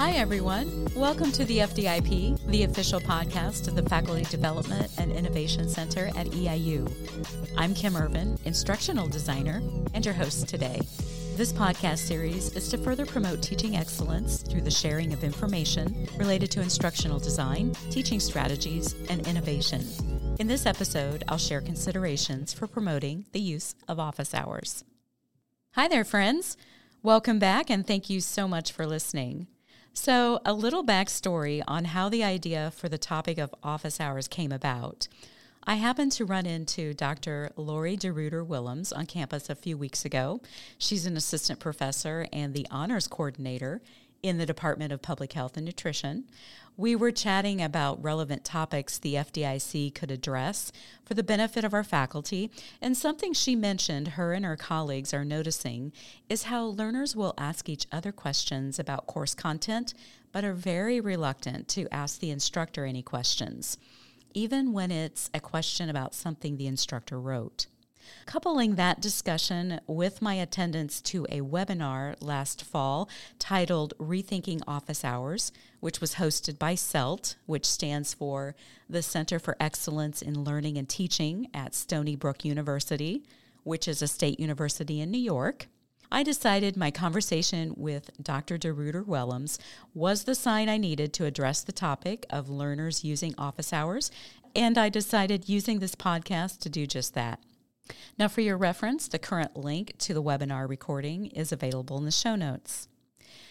Hi, everyone. Welcome to the FDIP, the official podcast of the Faculty Development and Innovation Center at EIU. I'm Kim Ervin, instructional designer, and your host today. This podcast series is to further promote teaching excellence through the sharing of information related to instructional design, teaching strategies, and innovation. In this episode, I'll share considerations for promoting the use of office hours. Hi there, friends. Welcome back, and thank you so much for listening. So, a little backstory on how the idea for the topic of office hours came about. I happened to run into Dr. Lori DeRuiter Willems on campus a few weeks ago. She's an assistant professor and the honors coordinator in the Department of Public Health and Nutrition. We were chatting about relevant topics the FDIC could address for the benefit of our faculty, and something she mentioned her and her colleagues are noticing is how learners will ask each other questions about course content, but are very reluctant to ask the instructor any questions, even when it's a question about something the instructor wrote. Coupling that discussion with my attendance to a webinar last fall titled Rethinking Office Hours, which was hosted by CELT, which stands for the Center for Excellence in Learning and Teaching at Stony Brook University, which is a state university in New York. I decided my conversation with Dr. DeRuiter Willems was the sign I needed to address the topic of learners using office hours, and I decided using this podcast to do just that. Now, for your reference, the current link to the webinar recording is available in the show notes.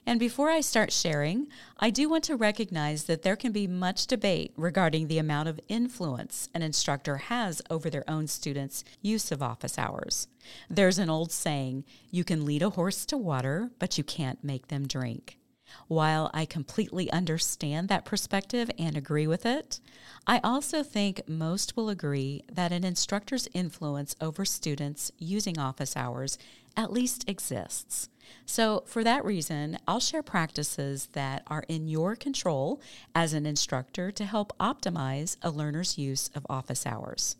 And before I start sharing, I do want to recognize that there can be much debate regarding the amount of influence an instructor has over their own students' use of office hours. There's an old saying you can lead a horse to water, but you can't make them drink. While I completely understand that perspective and agree with it, I also think most will agree that an instructor's influence over students using office hours at least exists. So, for that reason, I'll share practices that are in your control as an instructor to help optimize a learner's use of office hours.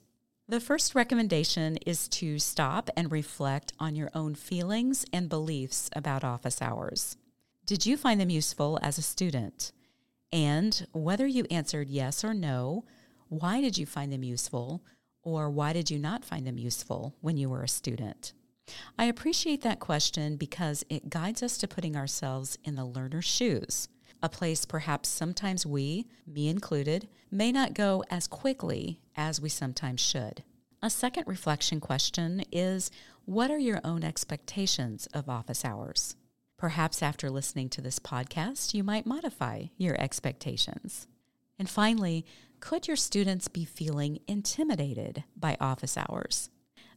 The first recommendation is to stop and reflect on your own feelings and beliefs about office hours. Did you find them useful as a student? And whether you answered yes or no, why did you find them useful? Or why did you not find them useful when you were a student? I appreciate that question because it guides us to putting ourselves in the learner's shoes, a place perhaps sometimes we, me included, may not go as quickly as we sometimes should. A second reflection question is What are your own expectations of office hours? Perhaps after listening to this podcast, you might modify your expectations. And finally, could your students be feeling intimidated by office hours?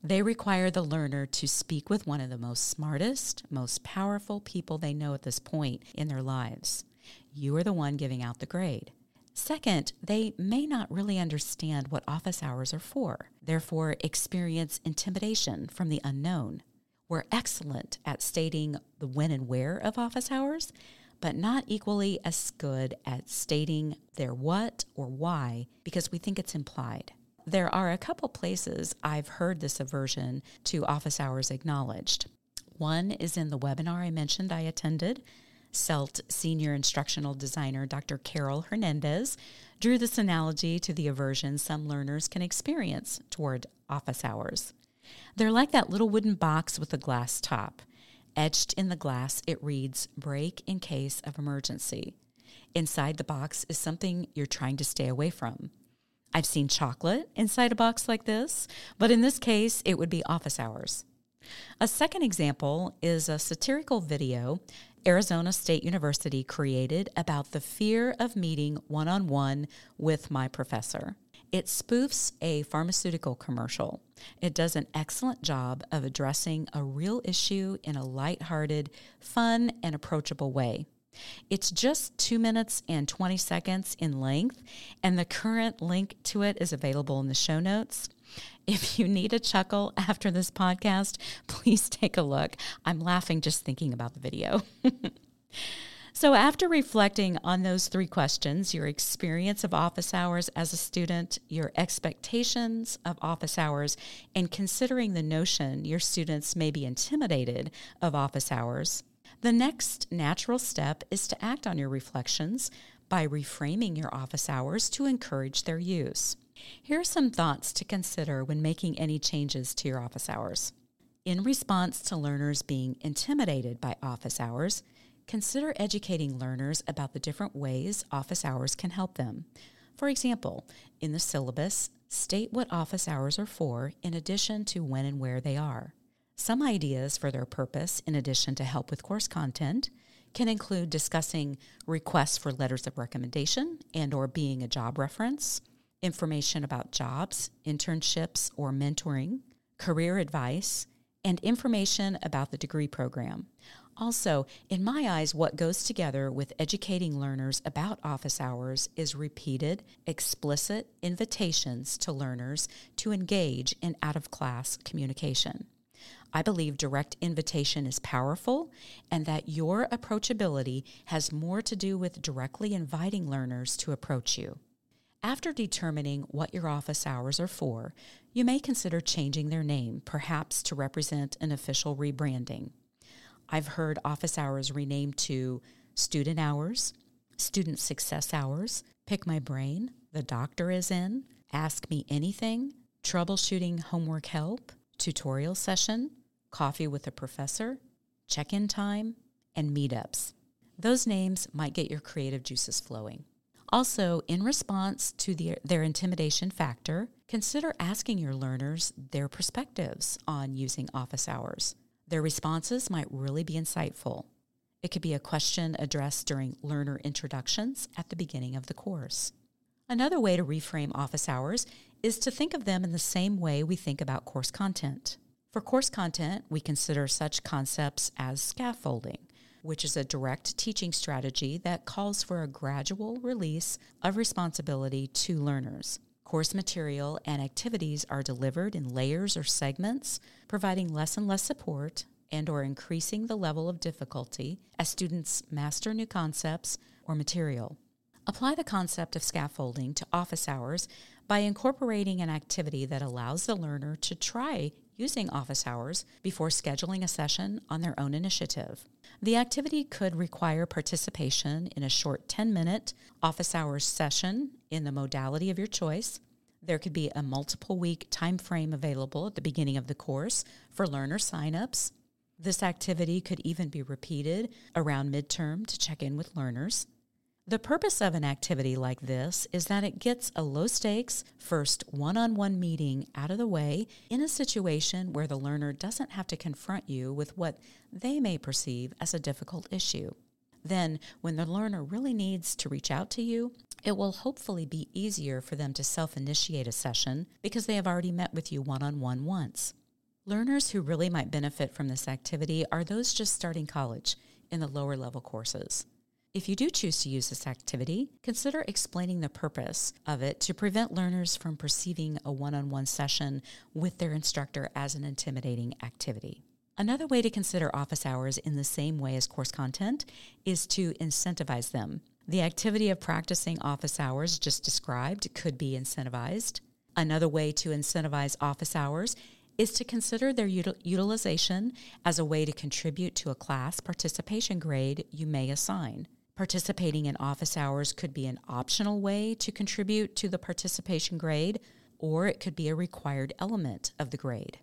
They require the learner to speak with one of the most smartest, most powerful people they know at this point in their lives. You are the one giving out the grade. Second, they may not really understand what office hours are for, therefore, experience intimidation from the unknown. We're excellent at stating the when and where of office hours, but not equally as good at stating their what or why because we think it's implied. There are a couple places I've heard this aversion to office hours acknowledged. One is in the webinar I mentioned I attended. CELT senior instructional designer Dr. Carol Hernandez drew this analogy to the aversion some learners can experience toward office hours. They're like that little wooden box with a glass top. Etched in the glass, it reads, Break in case of emergency. Inside the box is something you're trying to stay away from. I've seen chocolate inside a box like this, but in this case, it would be office hours. A second example is a satirical video Arizona State University created about the fear of meeting one on one with my professor. It spoofs a pharmaceutical commercial. It does an excellent job of addressing a real issue in a lighthearted, fun, and approachable way. It's just two minutes and 20 seconds in length, and the current link to it is available in the show notes. If you need a chuckle after this podcast, please take a look. I'm laughing just thinking about the video. So, after reflecting on those three questions your experience of office hours as a student, your expectations of office hours, and considering the notion your students may be intimidated of office hours, The next natural step is to act on your reflections by reframing your office hours to encourage their use. Here are some thoughts to consider when making any changes to your office hours. In response to learners being intimidated by office hours, consider educating learners about the different ways office hours can help them. For example, in the syllabus, state what office hours are for in addition to when and where they are. Some ideas for their purpose, in addition to help with course content, can include discussing requests for letters of recommendation and or being a job reference, information about jobs, internships or mentoring, career advice, and information about the degree program. Also, in my eyes, what goes together with educating learners about office hours is repeated, explicit invitations to learners to engage in out of class communication. I believe direct invitation is powerful and that your approachability has more to do with directly inviting learners to approach you. After determining what your office hours are for, you may consider changing their name, perhaps to represent an official rebranding. I've heard office hours renamed to student hours, student success hours, pick my brain, the doctor is in, ask me anything, troubleshooting homework help, tutorial session, coffee with a professor, check in time, and meetups. Those names might get your creative juices flowing. Also, in response to the, their intimidation factor, consider asking your learners their perspectives on using office hours. Their responses might really be insightful. It could be a question addressed during learner introductions at the beginning of the course. Another way to reframe office hours is to think of them in the same way we think about course content. For course content, we consider such concepts as scaffolding, which is a direct teaching strategy that calls for a gradual release of responsibility to learners. Course material and activities are delivered in layers or segments, providing less and less support and or increasing the level of difficulty as students master new concepts or material. Apply the concept of scaffolding to office hours by incorporating an activity that allows the learner to try using office hours before scheduling a session on their own initiative. The activity could require participation in a short 10 minute office hours session in the modality of your choice. There could be a multiple week time frame available at the beginning of the course for learner signups. This activity could even be repeated around midterm to check in with learners. The purpose of an activity like this is that it gets a low stakes, first one on one meeting out of the way in a situation where the learner doesn't have to confront you with what they may perceive as a difficult issue. Then, when the learner really needs to reach out to you, it will hopefully be easier for them to self initiate a session because they have already met with you one on one once. Learners who really might benefit from this activity are those just starting college in the lower level courses. If you do choose to use this activity, consider explaining the purpose of it to prevent learners from perceiving a one on one session with their instructor as an intimidating activity. Another way to consider office hours in the same way as course content is to incentivize them. The activity of practicing office hours just described could be incentivized. Another way to incentivize office hours is to consider their util- utilization as a way to contribute to a class participation grade you may assign. Participating in office hours could be an optional way to contribute to the participation grade, or it could be a required element of the grade.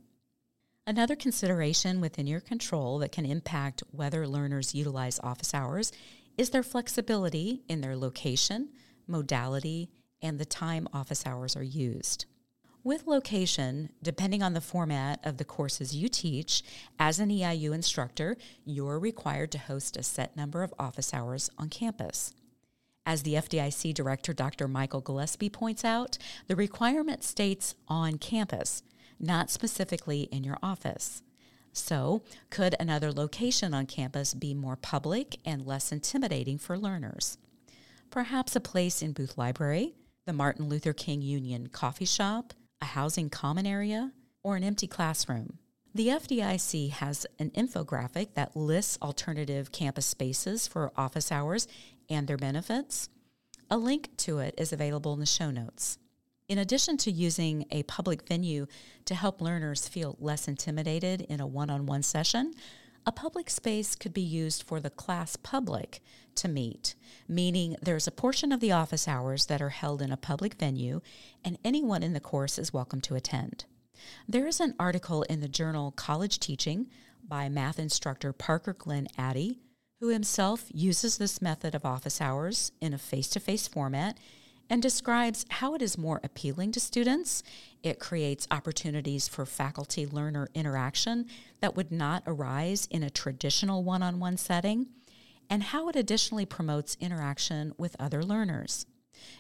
Another consideration within your control that can impact whether learners utilize office hours is their flexibility in their location, modality, and the time office hours are used. With location, depending on the format of the courses you teach, as an EIU instructor, you're required to host a set number of office hours on campus. As the FDIC director, Dr. Michael Gillespie, points out, the requirement states on campus, not specifically in your office. So, could another location on campus be more public and less intimidating for learners? Perhaps a place in Booth Library, the Martin Luther King Union coffee shop, a housing common area, or an empty classroom. The FDIC has an infographic that lists alternative campus spaces for office hours and their benefits. A link to it is available in the show notes. In addition to using a public venue to help learners feel less intimidated in a one on one session, A public space could be used for the class public to meet, meaning there's a portion of the office hours that are held in a public venue and anyone in the course is welcome to attend. There is an article in the journal College Teaching by math instructor Parker Glenn Addy, who himself uses this method of office hours in a face to face format and describes how it is more appealing to students. It creates opportunities for faculty learner interaction that would not arise in a traditional one on one setting, and how it additionally promotes interaction with other learners.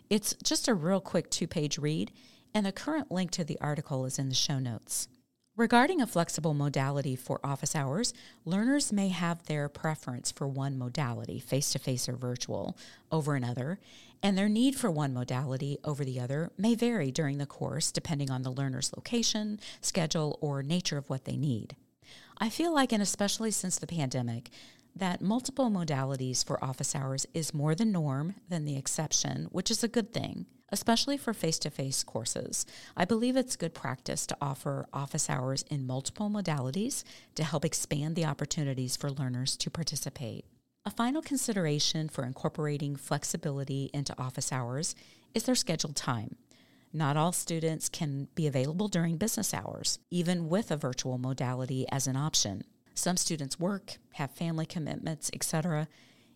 It's just a real quick two page read, and the current link to the article is in the show notes. Regarding a flexible modality for office hours, learners may have their preference for one modality, face to face or virtual, over another, and their need for one modality over the other may vary during the course depending on the learner's location, schedule, or nature of what they need. I feel like, and especially since the pandemic, that multiple modalities for office hours is more the norm than the exception, which is a good thing, especially for face to face courses. I believe it's good practice to offer office hours in multiple modalities to help expand the opportunities for learners to participate. A final consideration for incorporating flexibility into office hours is their scheduled time. Not all students can be available during business hours, even with a virtual modality as an option. Some students work, have family commitments, etc.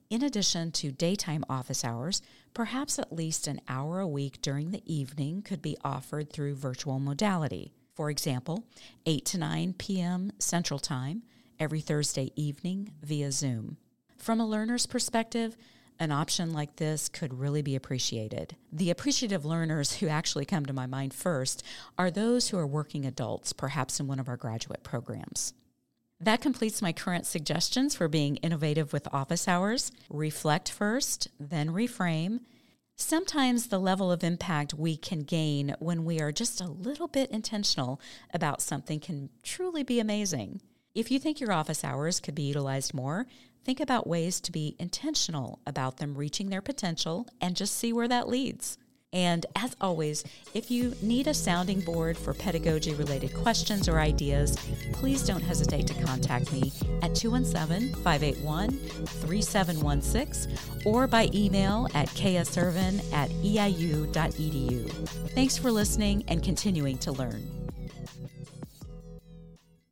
In addition to daytime office hours, perhaps at least an hour a week during the evening could be offered through virtual modality. For example, 8 to 9 p.m. Central Time every Thursday evening via Zoom. From a learner's perspective, an option like this could really be appreciated. The appreciative learners who actually come to my mind first are those who are working adults, perhaps in one of our graduate programs. That completes my current suggestions for being innovative with office hours. Reflect first, then reframe. Sometimes the level of impact we can gain when we are just a little bit intentional about something can truly be amazing. If you think your office hours could be utilized more, think about ways to be intentional about them reaching their potential and just see where that leads. And as always, if you need a sounding board for pedagogy related questions or ideas, please don't hesitate to contact me at 217 581 3716 or by email at kservin at eiu.edu. Thanks for listening and continuing to learn.